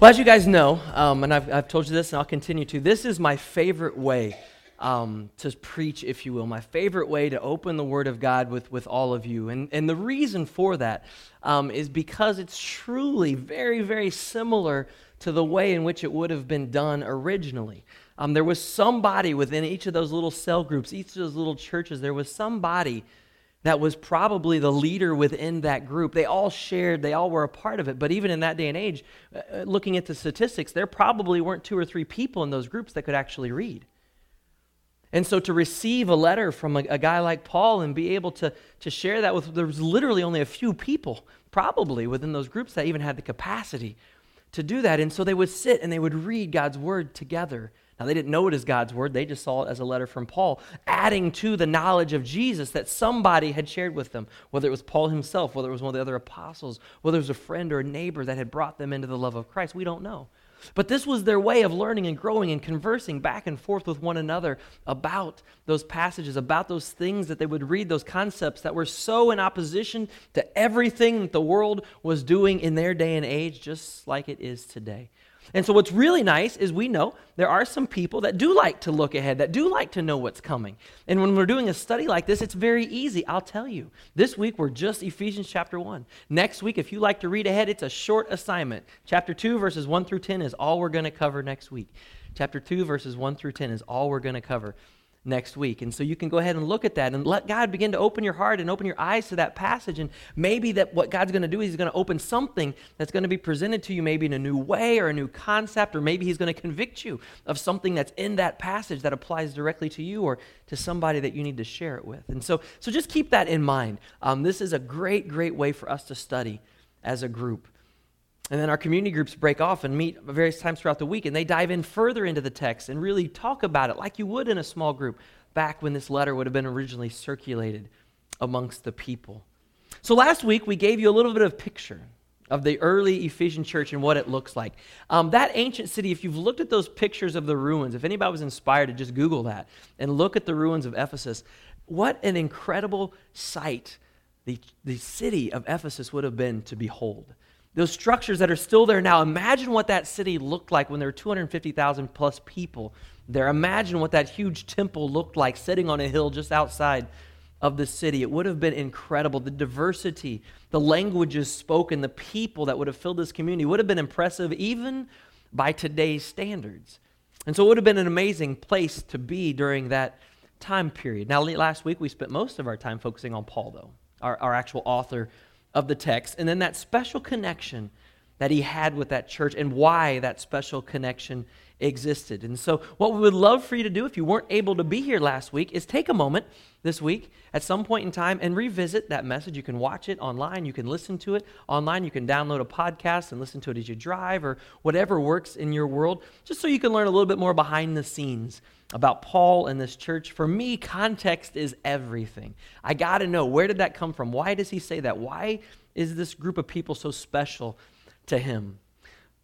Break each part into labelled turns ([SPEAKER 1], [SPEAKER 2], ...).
[SPEAKER 1] Well, as you guys know, um, and I've, I've told you this and I'll continue to, this is my favorite way um, to preach, if you will, my favorite way to open the Word of God with, with all of you. And, and the reason for that um, is because it's truly very, very similar to the way in which it would have been done originally. Um, there was somebody within each of those little cell groups, each of those little churches, there was somebody that was probably the leader within that group. They all shared, they all were a part of it. But even in that day and age, uh, uh, looking at the statistics, there probably weren't two or three people in those groups that could actually read. And so to receive a letter from a, a guy like Paul and be able to, to share that with, there was literally only a few people, probably within those groups, that even had the capacity to do that. And so they would sit and they would read God's word together now, they didn't know it as God's word, they just saw it as a letter from Paul, adding to the knowledge of Jesus that somebody had shared with them, whether it was Paul himself, whether it was one of the other apostles, whether it was a friend or a neighbor that had brought them into the love of Christ. We don't know. But this was their way of learning and growing and conversing back and forth with one another about those passages, about those things that they would read, those concepts that were so in opposition to everything that the world was doing in their day and age, just like it is today. And so, what's really nice is we know there are some people that do like to look ahead, that do like to know what's coming. And when we're doing a study like this, it's very easy. I'll tell you. This week, we're just Ephesians chapter 1. Next week, if you like to read ahead, it's a short assignment. Chapter 2, verses 1 through 10 is all we're going to cover next week. Chapter 2, verses 1 through 10 is all we're going to cover next week. And so you can go ahead and look at that and let God begin to open your heart and open your eyes to that passage. And maybe that what God's going to do is he's going to open something that's going to be presented to you maybe in a new way or a new concept, or maybe he's going to convict you of something that's in that passage that applies directly to you or to somebody that you need to share it with. And so, so just keep that in mind. Um, this is a great, great way for us to study as a group. And then our community groups break off and meet various times throughout the week, and they dive in further into the text and really talk about it like you would in a small group back when this letter would have been originally circulated amongst the people. So last week, we gave you a little bit of picture of the early Ephesian church and what it looks like. Um, that ancient city, if you've looked at those pictures of the ruins, if anybody was inspired to just Google that and look at the ruins of Ephesus, what an incredible sight the, the city of Ephesus would have been to behold those structures that are still there now. Imagine what that city looked like when there were 250,000 plus people there. Imagine what that huge temple looked like sitting on a hill just outside of the city. It would have been incredible. The diversity, the languages spoken, the people that would have filled this community would have been impressive even by today's standards. And so it would have been an amazing place to be during that time period. Now, last week we spent most of our time focusing on Paul, though, our, our actual author of the text, and then that special connection that he had with that church and why that special connection existed. And so, what we would love for you to do if you weren't able to be here last week is take a moment this week at some point in time and revisit that message. You can watch it online, you can listen to it online, you can download a podcast and listen to it as you drive or whatever works in your world, just so you can learn a little bit more behind the scenes about Paul and this church. For me, context is everything. I got to know where did that come from? Why does he say that? Why is this group of people so special to him?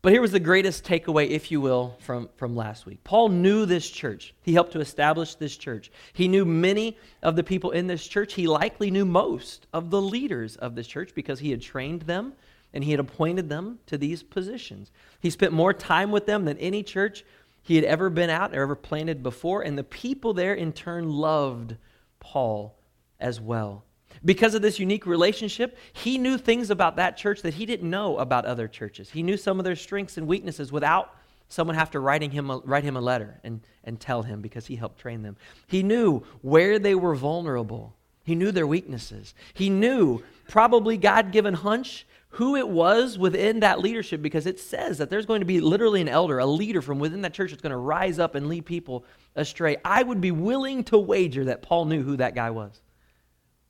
[SPEAKER 1] But here was the greatest takeaway, if you will, from, from last week. Paul knew this church. He helped to establish this church. He knew many of the people in this church. He likely knew most of the leaders of this church because he had trained them and he had appointed them to these positions. He spent more time with them than any church he had ever been out or ever planted before, and the people there in turn loved Paul as well. Because of this unique relationship, he knew things about that church that he didn't know about other churches. He knew some of their strengths and weaknesses without someone to writing him a, write him a letter and, and tell him because he helped train them. He knew where they were vulnerable. He knew their weaknesses. He knew, probably God given hunch, who it was within that leadership because it says that there's going to be literally an elder, a leader from within that church that's going to rise up and lead people astray. I would be willing to wager that Paul knew who that guy was.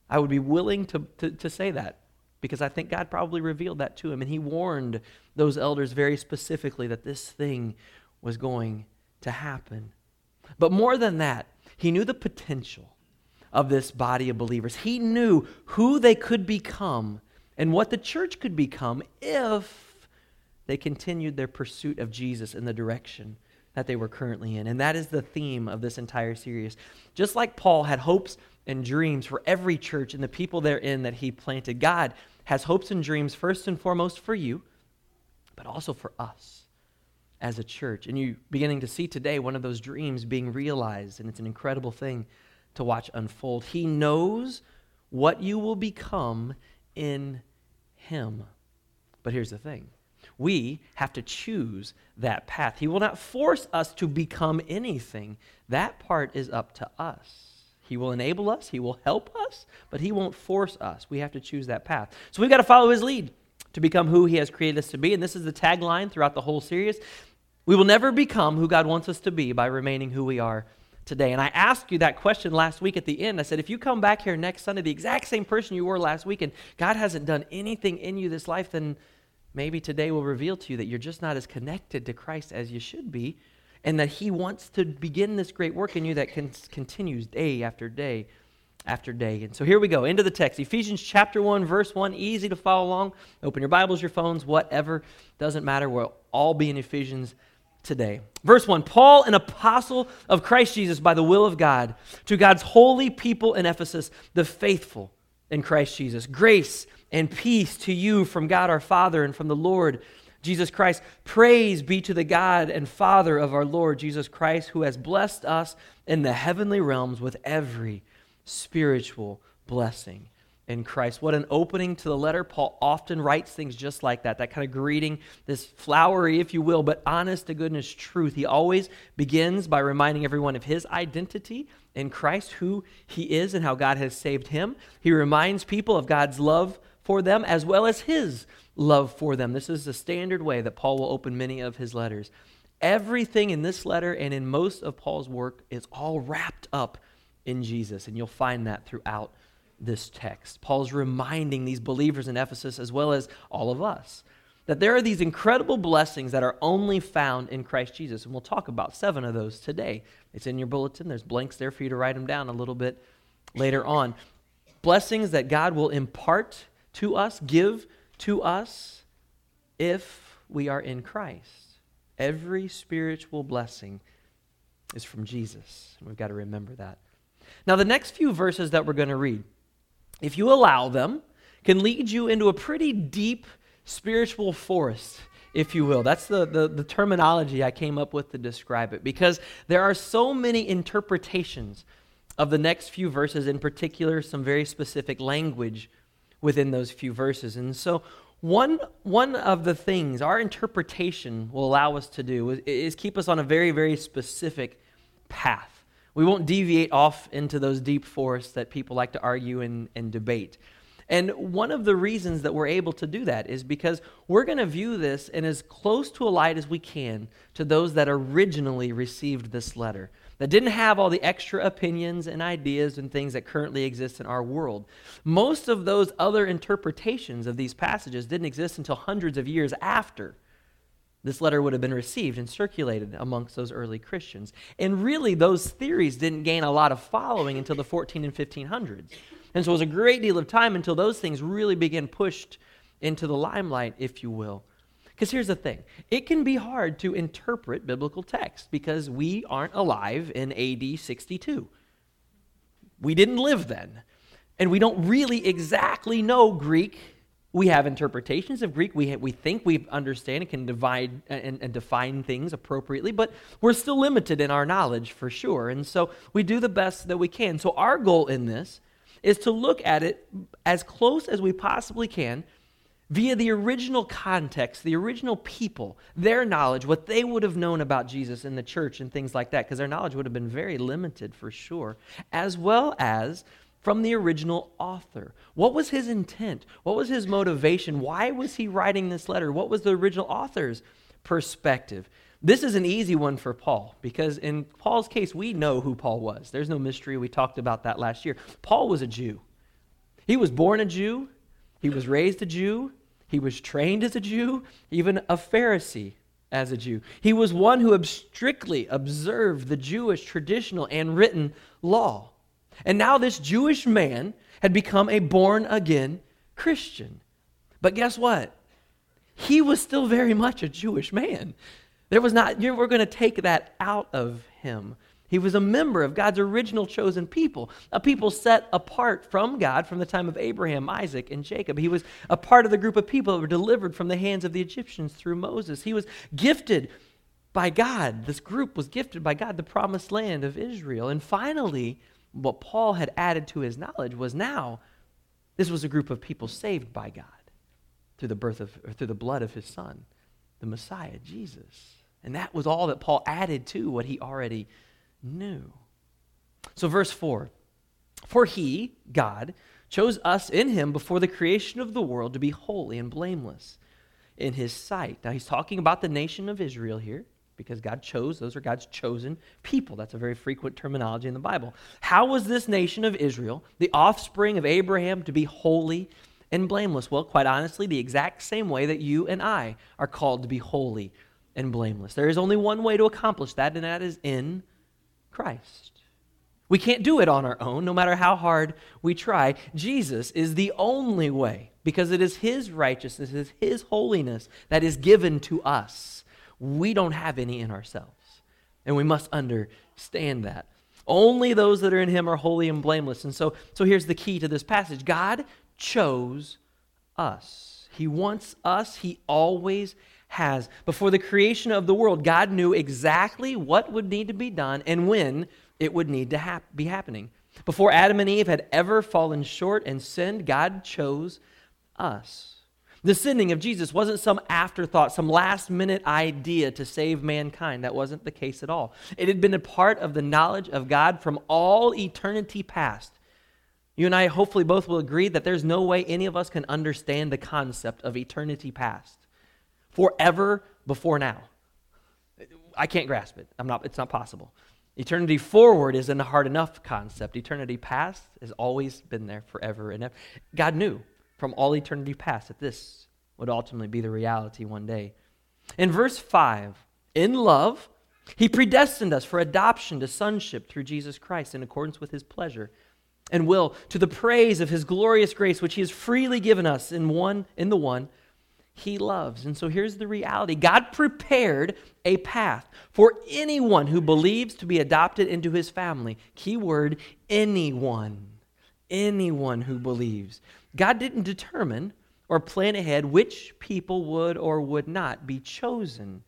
[SPEAKER 1] I would be willing to, to, to say that because I think God probably revealed that to him. And he warned those elders very specifically that this thing was going to happen. But more than that, he knew the potential of this body of believers. He knew who they could become and what the church could become if they continued their pursuit of Jesus in the direction that they were currently in. And that is the theme of this entire series. Just like Paul had hopes and dreams for every church and the people therein that he planted, God has hopes and dreams first and foremost for you, but also for us. as a church. And you're beginning to see today one of those dreams being realized, and it's an incredible thing to watch unfold. He knows what you will become in Him. But here's the thing we have to choose that path. He will not force us to become anything. That part is up to us. He will enable us, He will help us, but He won't force us. We have to choose that path. So we've got to follow His lead to become who He has created us to be. And this is the tagline throughout the whole series. We will never become who God wants us to be by remaining who we are today. And I asked you that question last week at the end. I said, if you come back here next Sunday, the exact same person you were last week, and God hasn't done anything in you this life, then maybe today will reveal to you that you're just not as connected to Christ as you should be, and that He wants to begin this great work in you that can, continues day after day after day. And so here we go into the text Ephesians chapter 1, verse 1. Easy to follow along. Open your Bibles, your phones, whatever. Doesn't matter. We'll all be in Ephesians today. Verse 1 Paul, an apostle of Christ Jesus by the will of God, to God's holy people in Ephesus, the faithful in Christ Jesus. Grace and peace to you from God our Father and from the Lord Jesus Christ. Praise be to the God and Father of our Lord Jesus Christ, who has blessed us in the heavenly realms with every spiritual blessing in Christ. What an opening to the letter. Paul often writes things just like that, that kind of greeting, this flowery, if you will, but honest to goodness truth. He always begins by reminding everyone of his identity in Christ, who he is and how God has saved him. He reminds people of God's love for them as well as his love for them. This is the standard way that Paul will open many of his letters. Everything in this letter and in most of Paul's work is all wrapped up in Jesus, and you'll find that throughout this text. Paul's reminding these believers in Ephesus, as well as all of us, that there are these incredible blessings that are only found in Christ Jesus. And we'll talk about seven of those today. It's in your bulletin, there's blanks there for you to write them down a little bit later on. Blessings that God will impart to us, give to us, if we are in Christ. Every spiritual blessing is from Jesus. And We've got to remember that. Now, the next few verses that we're going to read if you allow them, can lead you into a pretty deep spiritual forest, if you will. That's the, the, the, terminology I came up with to describe it, because there are so many interpretations of the next few verses, in particular, some very specific language within those few verses. And so, one, one of the things our interpretation will allow us to do is, is keep us on a very, very specific path. We won't deviate off into those deep forests that people like to argue and, and debate. And one of the reasons that we're able to do that is because we're going to view this in as close to a light as we can to those that originally received this letter, that didn't have all the extra opinions and ideas and things that currently exist in our world. Most of those other interpretations of these passages didn't exist until hundreds of years after this letter would have been received and circulated amongst those early Christians. And really, those theories didn't gain a lot of following until the 14 and 1500s. And so it was a great deal of time until those things really began pushed into the limelight, if you will. Because here's the thing it can be hard to interpret biblical text because we aren't alive in AD 62. We didn't live then. And we don't really exactly know Greek we have interpretations of Greek. We, we think we understand and can divide uh, and, and, define things appropriately, but we're still limited in our knowledge for sure. And so we do the best that we can. So our goal in this is to look at it as close as we possibly can via the original context, the original people, their knowledge, what they would have known about Jesus in the church and things like that, because their knowledge would have been very limited for sure, as well as from the original author. What was his intent? What was his motivation? Why was he writing this letter? What was the original author's perspective? This is an easy one for Paul because, in Paul's case, we know who Paul was. There's no mystery. We talked about that last year. Paul was a Jew. He was born a Jew, he was raised a Jew, he was trained as a Jew, even a Pharisee as a Jew. He was one who strictly observed the Jewish traditional and written law. And now this Jewish man had become a born again Christian. But guess what? He was still very much a Jewish man. There was not, you we're going to take that out of him. He was a member of God's original chosen people, a people set apart from God from the time of Abraham, Isaac, and Jacob. He was a part of the group of people that were delivered from the hands of the Egyptians through Moses. He was gifted by God. This group was gifted by God, the promised land of Israel. And finally, what Paul had added to his knowledge was now this was a group of people saved by God through the birth of, or through the blood of his son, the Messiah, Jesus. And that was all that Paul added to what he already knew. So, verse 4 For he, God, chose us in him before the creation of the world to be holy and blameless in his sight. Now, he's talking about the nation of Israel here because God chose, those are God's chosen people. That's a very frequent terminology in the Bible. How was this nation of Israel, the offspring of Abraham, to be holy and blameless? Well, quite honestly, the exact same way that you and I are called to be holy and blameless. There is only one way to accomplish that, and that is in Christ. We can't do it on our own, no matter how hard we try. Jesus is the only way because it is His righteousness, it is His holiness that is given to us. We don't have any in ourselves. And we must understand that. Only those that are in him are holy and blameless. And so, so here's the key to this passage God chose us. He wants us, He always has. Before the creation of the world, God knew exactly what would need to be done and when it would need to hap- be happening. Before Adam and Eve had ever fallen short and sinned, God chose us. The sending of Jesus wasn't some afterthought, some last minute idea to save mankind. That wasn't the case at all. It had been a part of the knowledge of God from all eternity past. You and I hopefully both will agree that there's no way any of us can understand the concept of eternity past. Forever before now. I can't grasp it. I'm not, it's not possible. Eternity forward isn't a hard enough concept. Eternity past has always been there forever and ever. God knew from all eternity past that this would ultimately be the reality one day. In verse 5, in love, he predestined us for adoption to sonship through Jesus Christ in accordance with his pleasure and will to the praise of his glorious grace which he has freely given us in one in the one he loves. And so here's the reality. God prepared a path for anyone who believes to be adopted into his family. Keyword anyone. Anyone who believes. God didn't determine or plan ahead which people would or would not be chosen.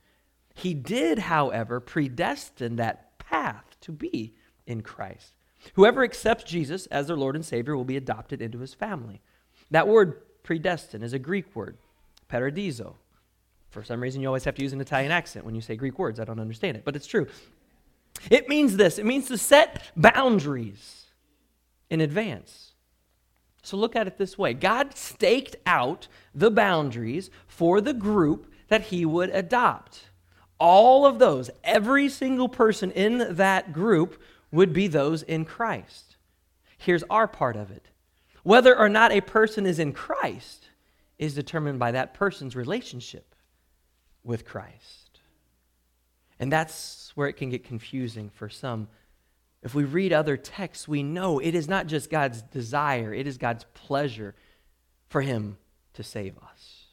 [SPEAKER 1] He did, however, predestine that path to be in Christ. Whoever accepts Jesus as their Lord and Savior will be adopted into his family. That word predestine is a Greek word, paradiso. For some reason, you always have to use an Italian accent when you say Greek words. I don't understand it, but it's true. It means this it means to set boundaries in advance. So look at it this way God staked out the boundaries for the group that he would adopt. All of those, every single person in that group would be those in Christ. Here's our part of it whether or not a person is in Christ is determined by that person's relationship with Christ. And that's where it can get confusing for some if we read other texts, we know it is not just God's desire, it is God's pleasure for him to save us.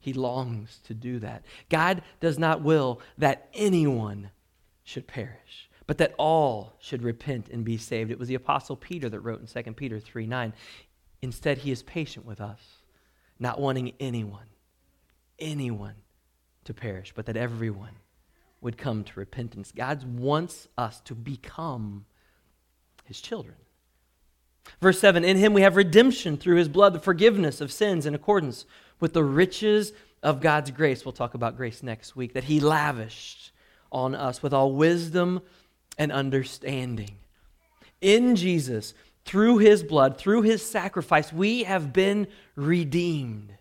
[SPEAKER 1] He longs to do that. God does not will that anyone should perish, but that all should repent and be saved. It was the Apostle Peter that wrote in 2 Peter 3 9. Instead, he is patient with us, not wanting anyone, anyone to perish, but that everyone would come to repentance. God wants us to become his children. Verse 7 In him we have redemption through his blood, the forgiveness of sins in accordance with the riches of God's grace. We'll talk about grace next week, that he lavished on us with all wisdom and understanding. In Jesus, through his blood, through his sacrifice, we have been redeemed.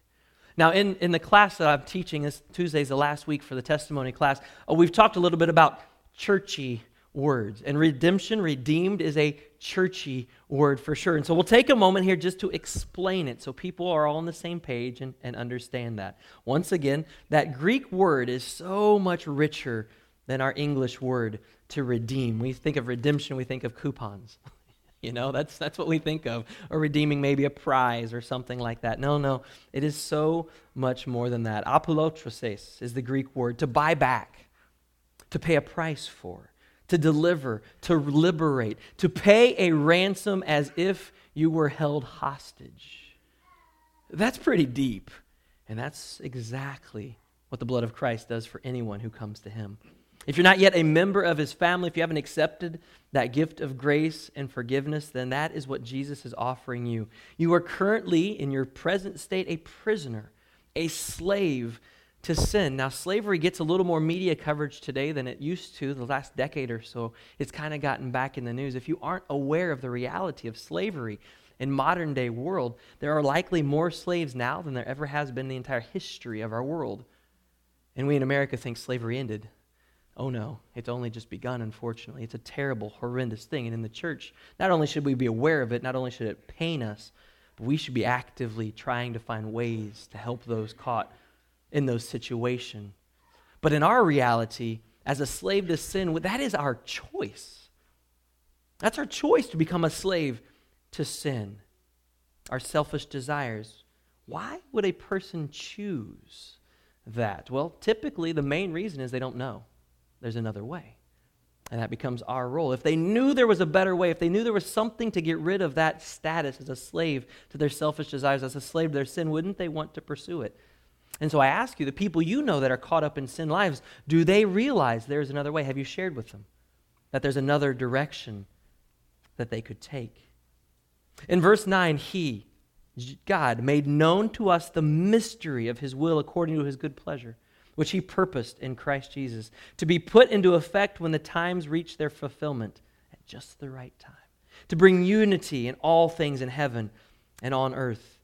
[SPEAKER 1] Now, in, in the class that I'm teaching, this Tuesday's the last week for the testimony class, uh, we've talked a little bit about churchy words. And redemption, redeemed, is a churchy word for sure. And so we'll take a moment here just to explain it so people are all on the same page and, and understand that. Once again, that Greek word is so much richer than our English word to redeem. We think of redemption, we think of coupons. You know, that's, that's what we think of, or redeeming maybe a prize or something like that. No, no, it is so much more than that. Apolutrosis is the Greek word to buy back, to pay a price for to deliver, to liberate, to pay a ransom as if you were held hostage. That's pretty deep. And that's exactly what the blood of Christ does for anyone who comes to him. If you're not yet a member of his family, if you haven't accepted that gift of grace and forgiveness, then that is what Jesus is offering you. You are currently, in your present state, a prisoner, a slave to sin. Now, slavery gets a little more media coverage today than it used to the last decade or so. It's kind of gotten back in the news. If you aren't aware of the reality of slavery in modern day world, there are likely more slaves now than there ever has been in the entire history of our world. And we in America think slavery ended. Oh no, it's only just begun, unfortunately. It's a terrible, horrendous thing. And in the church, not only should we be aware of it, not only should it pain us, but we should be actively trying to find ways to help those caught in those situations. But in our reality, as a slave to sin, that is our choice. That's our choice to become a slave to sin, our selfish desires. Why would a person choose that? Well, typically the main reason is they don't know there's another way. And that becomes our role. If they knew there was a better way, if they knew there was something to get rid of that status as a slave to their selfish desires, as a slave to their sin, wouldn't they want to pursue it? And so I ask you, the people you know that are caught up in sin lives, do they realize there's another way? Have you shared with them that there's another direction that they could take? In verse 9, He, God, made known to us the mystery of His will according to His good pleasure, which He purposed in Christ Jesus, to be put into effect when the times reach their fulfillment at just the right time, to bring unity in all things in heaven and on earth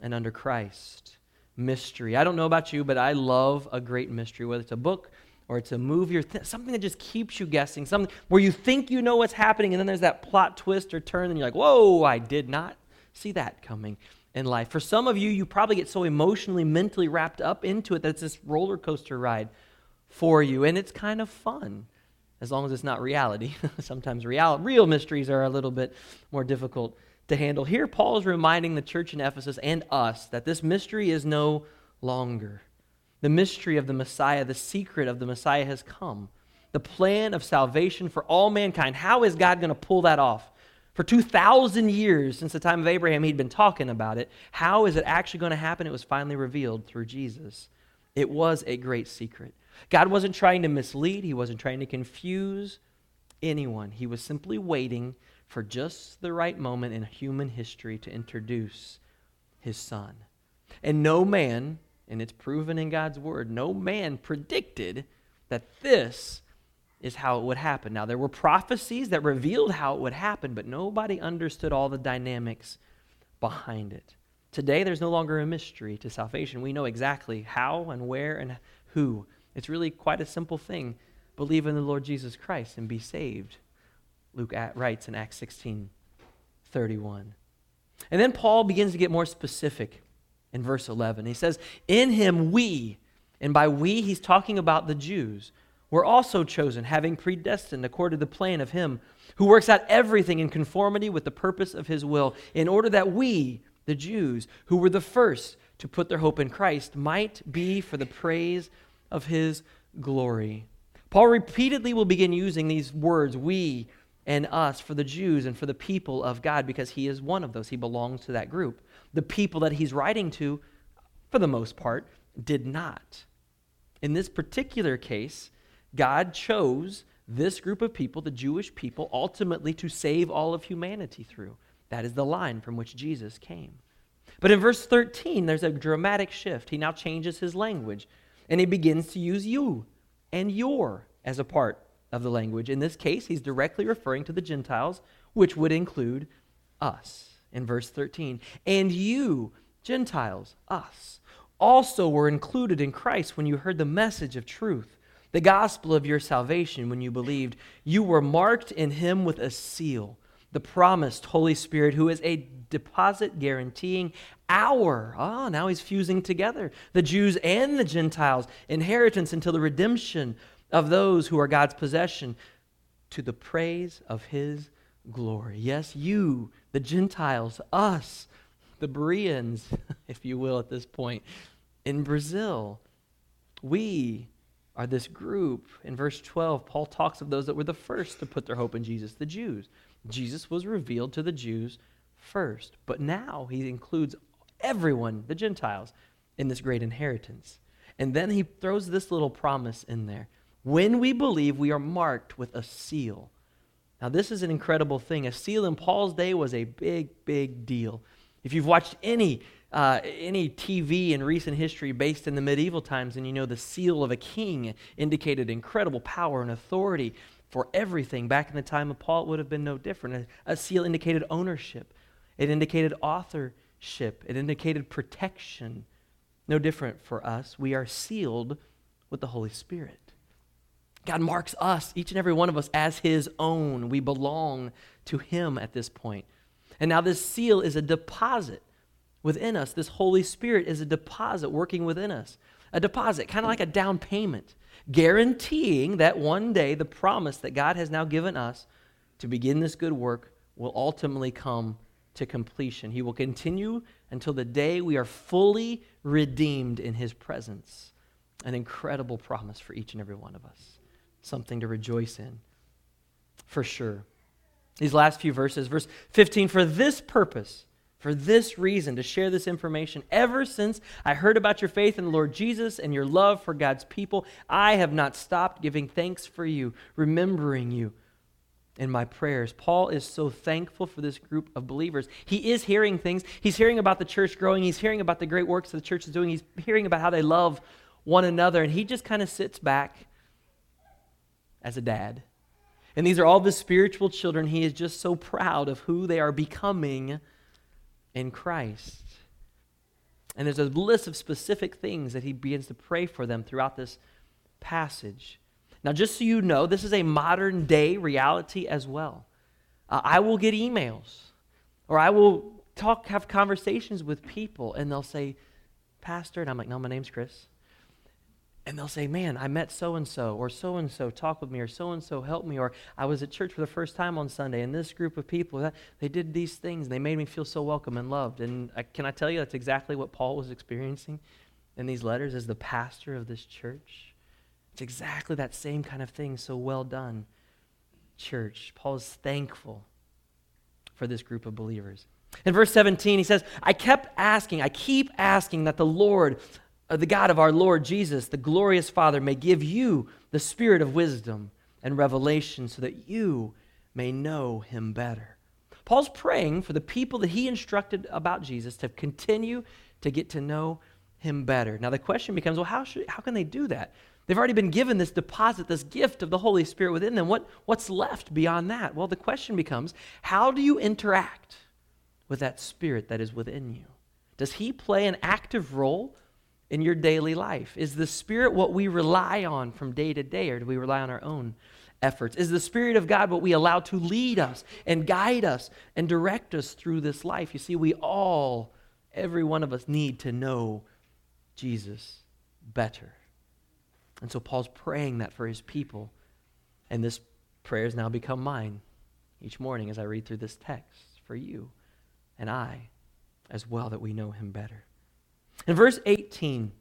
[SPEAKER 1] and under Christ mystery. I don't know about you, but I love a great mystery, whether it's a book or it's a movie or th- something that just keeps you guessing, something where you think you know what's happening, and then there's that plot twist or turn, and you're like, whoa, I did not see that coming in life. For some of you, you probably get so emotionally, mentally wrapped up into it that it's this roller coaster ride for you, and it's kind of fun as long as it's not reality. Sometimes real, real mysteries are a little bit more difficult to handle. Here, Paul is reminding the church in Ephesus and us that this mystery is no longer. The mystery of the Messiah, the secret of the Messiah has come. The plan of salvation for all mankind. How is God going to pull that off? For 2,000 years, since the time of Abraham, he'd been talking about it. How is it actually going to happen? It was finally revealed through Jesus. It was a great secret. God wasn't trying to mislead, He wasn't trying to confuse anyone. He was simply waiting for just the right moment in human history to introduce his son. And no man, and it's proven in God's word, no man predicted that this is how it would happen. Now, there were prophecies that revealed how it would happen, but nobody understood all the dynamics behind it. Today, there's no longer a mystery to salvation. We know exactly how and where and who. It's really quite a simple thing. Believe in the Lord Jesus Christ and be saved. Luke writes in Acts 16 31. And then Paul begins to get more specific in verse 11. He says, In him we, and by we he's talking about the Jews, were also chosen, having predestined according to the plan of him who works out everything in conformity with the purpose of his will, in order that we, the Jews, who were the first to put their hope in Christ, might be for the praise of his glory. Paul repeatedly will begin using these words, we, and us for the Jews and for the people of God because he is one of those. He belongs to that group. The people that he's writing to, for the most part, did not. In this particular case, God chose this group of people, the Jewish people, ultimately to save all of humanity through. That is the line from which Jesus came. But in verse 13, there's a dramatic shift. He now changes his language and he begins to use you and your as a part of the language. In this case, he's directly referring to the Gentiles, which would include us in verse 13. And you, Gentiles, us, also were included in Christ when you heard the message of truth, the gospel of your salvation when you believed. You were marked in him with a seal, the promised Holy Spirit, who is a deposit guaranteeing our, ah, now he's fusing together the Jews and the Gentiles, inheritance until the redemption of those who are God's possession to the praise of his glory. Yes, you, the Gentiles, us, the Bereans, if you will, at this point, in Brazil. We are this group. In verse 12, Paul talks of those that were the first to put their hope in Jesus, the Jews. Jesus was revealed to the Jews first, but now he includes everyone, the Gentiles, in this great inheritance. And then he throws this little promise in there When we believe, we are marked with a seal. Now, this is an incredible thing. A seal in Paul's day was a big, big deal. If you've watched any, uh, any TV in recent history based in the medieval times, and you know the seal of a king indicated incredible power and authority for everything. Back in the time of Paul, it would have been no different. A, a seal indicated ownership, it indicated authorship, it indicated protection. No different for us. We are sealed with the Holy Spirit. God marks us, each and every one of us, as His own. We belong to Him at this point. And now this seal is a deposit within us. This Holy Spirit is a deposit working within us. A deposit, kind of like a down payment, guaranteeing that one day the promise that God has now given us to begin this good work will ultimately come to completion. He will continue until the day we are fully redeemed in His presence. An incredible promise for each and every one of us. Something to rejoice in, for sure. These last few verses, verse 15, for this purpose, for this reason, to share this information, ever since I heard about your faith in the Lord Jesus and your love for God's people, I have not stopped giving thanks for you, remembering you in my prayers. Paul is so thankful for this group of believers. He is hearing things. He's hearing about the church growing. He's hearing about the great works that the church is doing. He's hearing about how they love one another. And he just kind of sits back as a dad. And these are all the spiritual children. He is just so proud of who they are becoming in Christ. And there's a list of specific things that he begins to pray for them throughout this passage. Now, just so you know, this is a modern day reality as well. Uh, I will get emails or I will talk, have conversations with people, and they'll say, Pastor, and I'm like, no, my name's Chris. And they'll say, Man, I met so and so, or so and so talk with me, or so and so help me, or I was at church for the first time on Sunday, and this group of people, they did these things, and they made me feel so welcome and loved. And I, can I tell you, that's exactly what Paul was experiencing in these letters as the pastor of this church. It's exactly that same kind of thing. So well done, church. Paul is thankful for this group of believers. In verse 17, he says, I kept asking, I keep asking that the Lord, Uh, the God of our Lord Jesus, the glorious Father, may give you the spirit of wisdom and revelation so that you may know him better. Paul's praying for the people that he instructed about Jesus to continue to get to know him better. Now, the question becomes well, how, should, how can they do that? They've already been given this deposit, this gift of the Holy Spirit within them. What, what's left beyond that? Well, the question becomes how do you interact with that Spirit that is within you? Does He play an active role in your daily life? Is the Spirit what we rely on from day to day, or do we rely on our own efforts? Is the Spirit of God what we allow to lead us and guide us and direct us through this life? You see, we all, every one of us, need to know Jesus better. And so Paul's praying that for his people. And this prayer has now become mine each morning as I read through this text for you and I as well, that we know him better. In verse 18,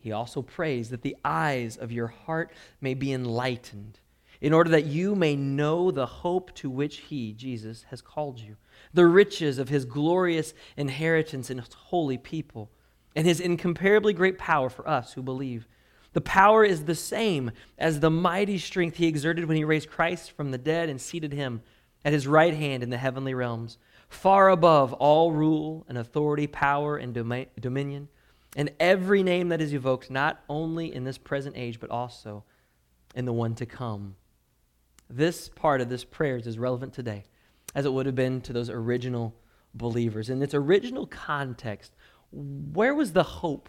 [SPEAKER 1] he also prays that the eyes of your heart may be enlightened, in order that you may know the hope to which he, Jesus, has called you, the riches of his glorious inheritance in his holy people, and his incomparably great power for us who believe. The power is the same as the mighty strength he exerted when he raised Christ from the dead and seated him at his right hand in the heavenly realms, far above all rule and authority, power and dominion, and every name that is evoked, not only in this present age, but also in the one to come. This part of this prayer is as relevant today as it would have been to those original believers. In its original context, where was the hope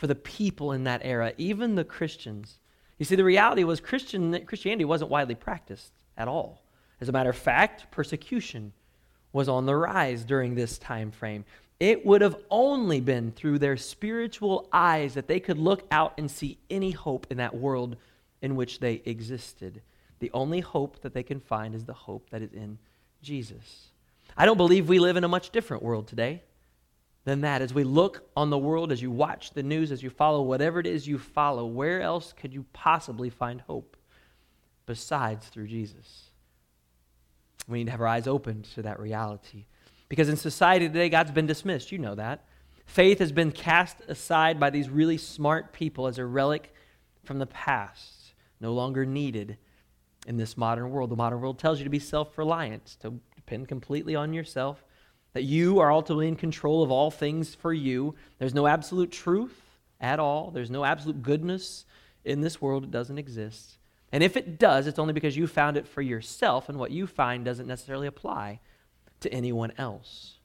[SPEAKER 1] for the people in that era, even the Christians. You see, the reality was Christian, Christianity wasn't widely practiced at all. As a matter of fact, persecution was on the rise during this time frame. It would have only been through their spiritual eyes that they could look out and see any hope in that world in which they existed. The only hope that they can find is the hope that is in Jesus. I don't believe we live in a much different world today than that. As we look on the world, as you watch the news, as you follow whatever it is you follow, where else could you possibly find hope besides through Jesus? We need to have our eyes opened to that reality. Because in society today, God's been dismissed. You know that. Faith has been cast aside by these really smart people as a relic from the past. no longer needed in this modern world. The modern world tells you to be self reliant, to depend completely on yourself, that you are ultimately in control of all things for you. There's no absolute truth at all, there's no absolute goodness in this world. It doesn't exist. And if it does, it's only because you found it for yourself, and what you find doesn't necessarily apply to anyone else.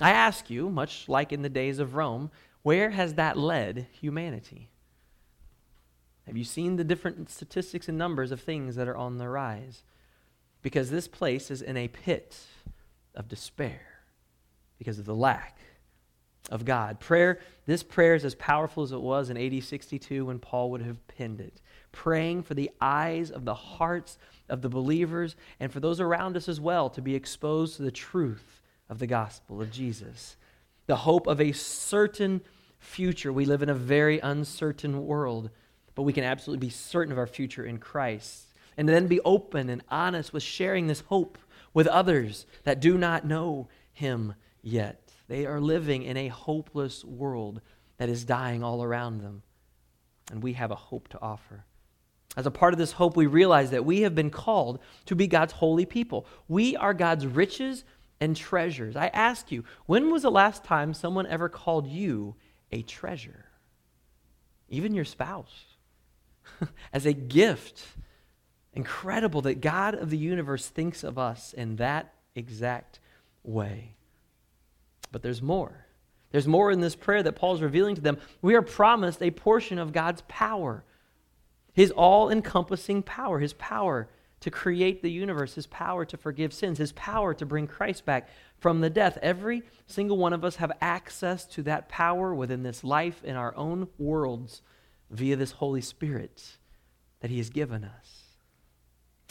[SPEAKER 1] I ask you, much like in the days of Rome, where has that led humanity? Have you seen the different statistics and numbers of things that are on the rise? Because this place is in a pit of despair because of the lack of God. Prayer, this prayer is as powerful as it was in AD 62 when Paul would have penned it. Praying for the eyes of the hearts of the believers and for those around us as well to be exposed to the truth of the gospel of Jesus. The hope of a certain future. We live in a very uncertain world, but we can absolutely be certain of our future in Christ. And then be open and honest with sharing this hope with others that do not know Him yet. They are living in a hopeless world that is dying all around them. And we have a hope to offer. As a part of this hope, we realize that we have been called to be God's holy people. We are God's riches and treasures. I ask you, when was the last time someone ever called you a treasure? Even your spouse. As a gift. Incredible that God of the universe thinks of us in that exact way. But there's more. There's more in this prayer that Paul's revealing to them. We are promised a portion of God's power, his all encompassing power, his power to create the universe, his power to forgive sins, his power to bring Christ back from the death. Every single one of us have access to that power within this life in our own worlds via this Holy Spirit that he has given us.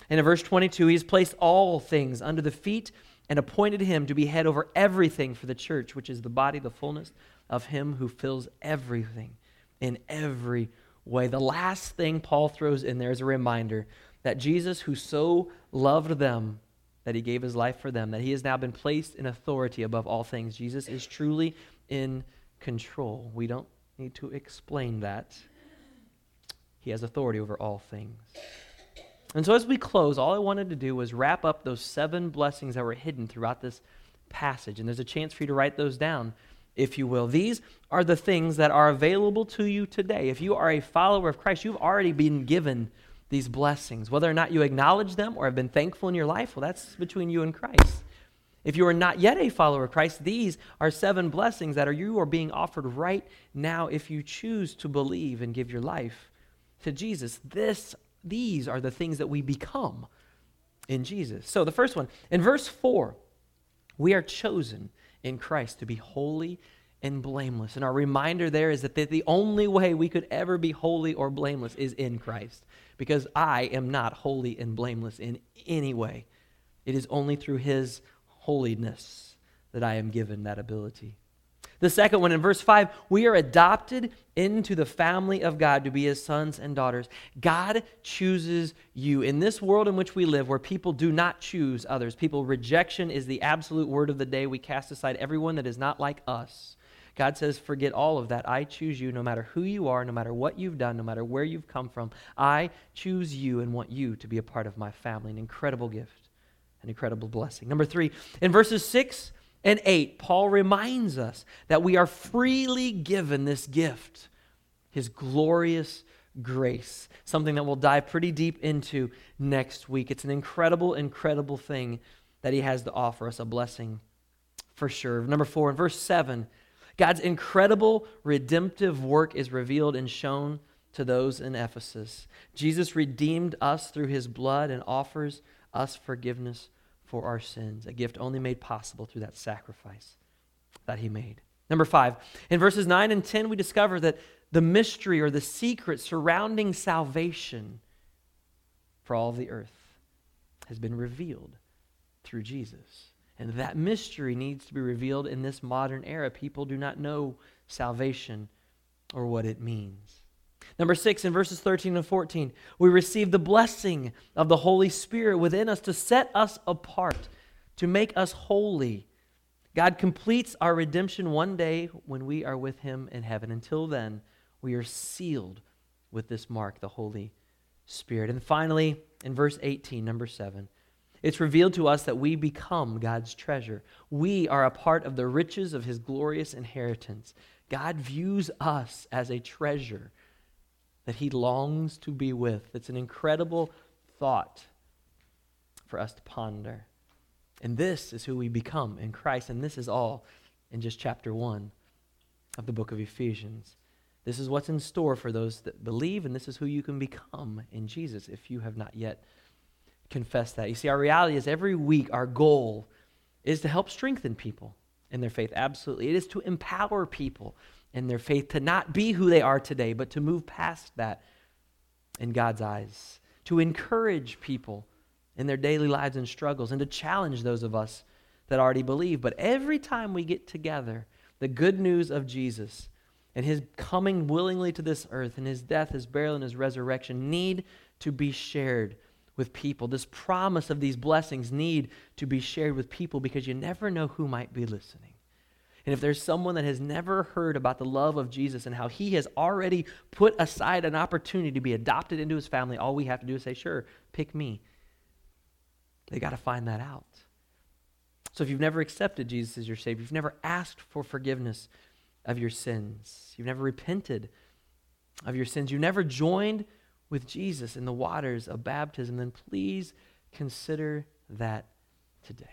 [SPEAKER 1] And in verse 22, he has placed all things under the feet and appointed him to be head over everything for the church, which is the body, the fullness of him who fills everything in every way. The last thing Paul throws in there is a reminder that Jesus, who so loved them, that he gave his life for them, that he has now been placed in authority above all things. Jesus is truly in control. We don't need to explain that. He has authority over all things. And so, as we close, all I wanted to do was wrap up those seven blessings that were hidden throughout this passage. And there's a chance for you to write those down, if you will. These are the things that are available to you today. If you are a follower of Christ, you've already been given these blessings. Whether or not you acknowledge them or have been thankful in your life, well, that's between you and Christ. If you are not yet a follower of Christ, these are seven blessings that are you are being offered right now if you choose to believe and give your life to Jesus. This these are the things that we become in Jesus. So, the first one, in verse 4, we are chosen in Christ to be holy and blameless. And our reminder there is that the only way we could ever be holy or blameless is in Christ, because I am not holy and blameless in any way. It is only through His holiness that I am given that ability. The second one in verse 5, we are adopted into the family of God to be his sons and daughters. God chooses you. In this world in which we live, where people do not choose others, people, rejection is the absolute word of the day. We cast aside everyone that is not like us. God says, forget all of that. I choose you no matter who you are, no matter what you've done, no matter where you've come from. I choose you and want you to be a part of my family. An incredible gift, an incredible blessing. Number three, in verses 6 and 8, Paul reminds us that we are freely given this gift, his glorious grace, something that we'll dive pretty deep into next week. It's an incredible, incredible thing that he has to offer us, a blessing for sure. Number four, in verse 7, God's incredible redemptive work is revealed and shown to those in Ephesus. Jesus redeemed us through his blood and offers us forgiveness for our sins, a gift only made possible through that sacrifice that he made. Number five, in verses 9 and 10, we discover that the mystery or the secret surrounding salvation for all the earth has been revealed through Jesus. And that mystery needs to be revealed in this modern era. People do not know salvation or what it means. Number six, in verses 13 and 14, we receive the blessing of the Holy Spirit within us to set us apart, to make us holy. God completes our redemption one day when we are with Him in heaven. Until then, we are sealed with this mark, the Holy Spirit. And finally, in verse 18, number 7, it's revealed to us that we become God's treasure. We are a part of the riches of his glorious inheritance. God views us as a treasure that he longs to be with. It's an incredible thought for us to ponder. And this is who we become in Christ. And this is all in just chapter 1 of the book of Ephesians. This is what's in store for those that believe, and this is who you can become in Jesus if you have not yet confessed that. You see, our reality is every week our goal is to help strengthen people in their faith. Absolutely. It is to empower people in their faith to not be who they are today, but to move past that in God's eyes, to encourage people in their daily lives and struggles, and to challenge those of us that already believe. But every time we get together, the good news of Jesus and his coming willingly to this earth and his death, his burial, and his resurrection need to be shared with people. This promise of these blessings need to be shared with people because you never know who might be listening. And if there's someone that has never heard about the love of Jesus and how he has already put aside an opportunity to be adopted into his family, all we have to do is say, Sure, pick me. They got to find that out. So if you've never accepted Jesus as your Savior, you've never asked for forgiveness of your sins, you've never repented of your sins, you've never joined with Jesus in the waters of baptism, then please consider that today.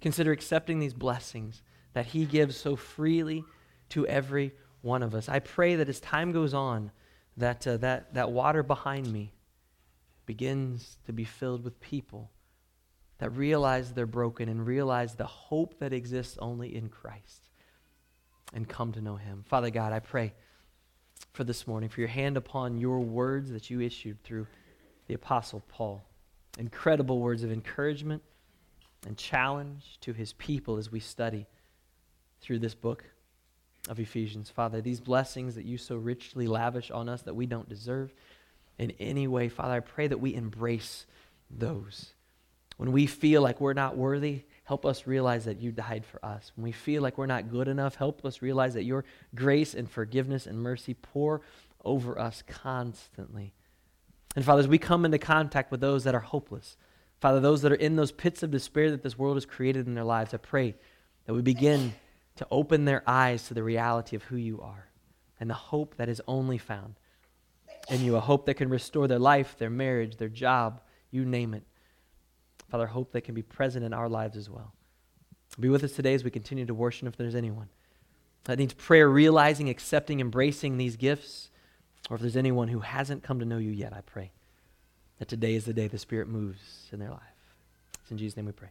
[SPEAKER 1] Consider accepting these blessings that He gives so freely to every one of us. I pray that as time goes on, that, uh, that, that water behind me begins to be filled with people that realize they're broken and realize the hope that exists only in Christ and come to know Him. Father God, I pray for this morning, for your hand upon your words that you issued through the Apostle Paul. Incredible words of encouragement and challenge to his people as we study through this book of Ephesians. Father, these blessings that you so richly lavish on us that we don't deserve in any way, Father, I pray that we embrace those. When we feel like we're not worthy, help us realize that you died for us. When we feel like we're not good enough, help us realize that your grace and forgiveness and mercy pour over us constantly. And Father, as we come into contact with those that are hopeless, Father, those that are in those pits of despair that this world has created in their lives, I pray that we begin to open their eyes to the reality of who you are and the hope that is only found in you, a hope that can restore their life, their marriage, their job, you name it. Father, hope that can be present in our lives as well. Be with us today as we continue to worship if there's anyone that needs prayer, realizing, accepting, embracing these gifts, or if there's anyone who hasn't come to know you yet, I pray that today is the day the Spirit moves in their life. It's in Jesus' name we pray.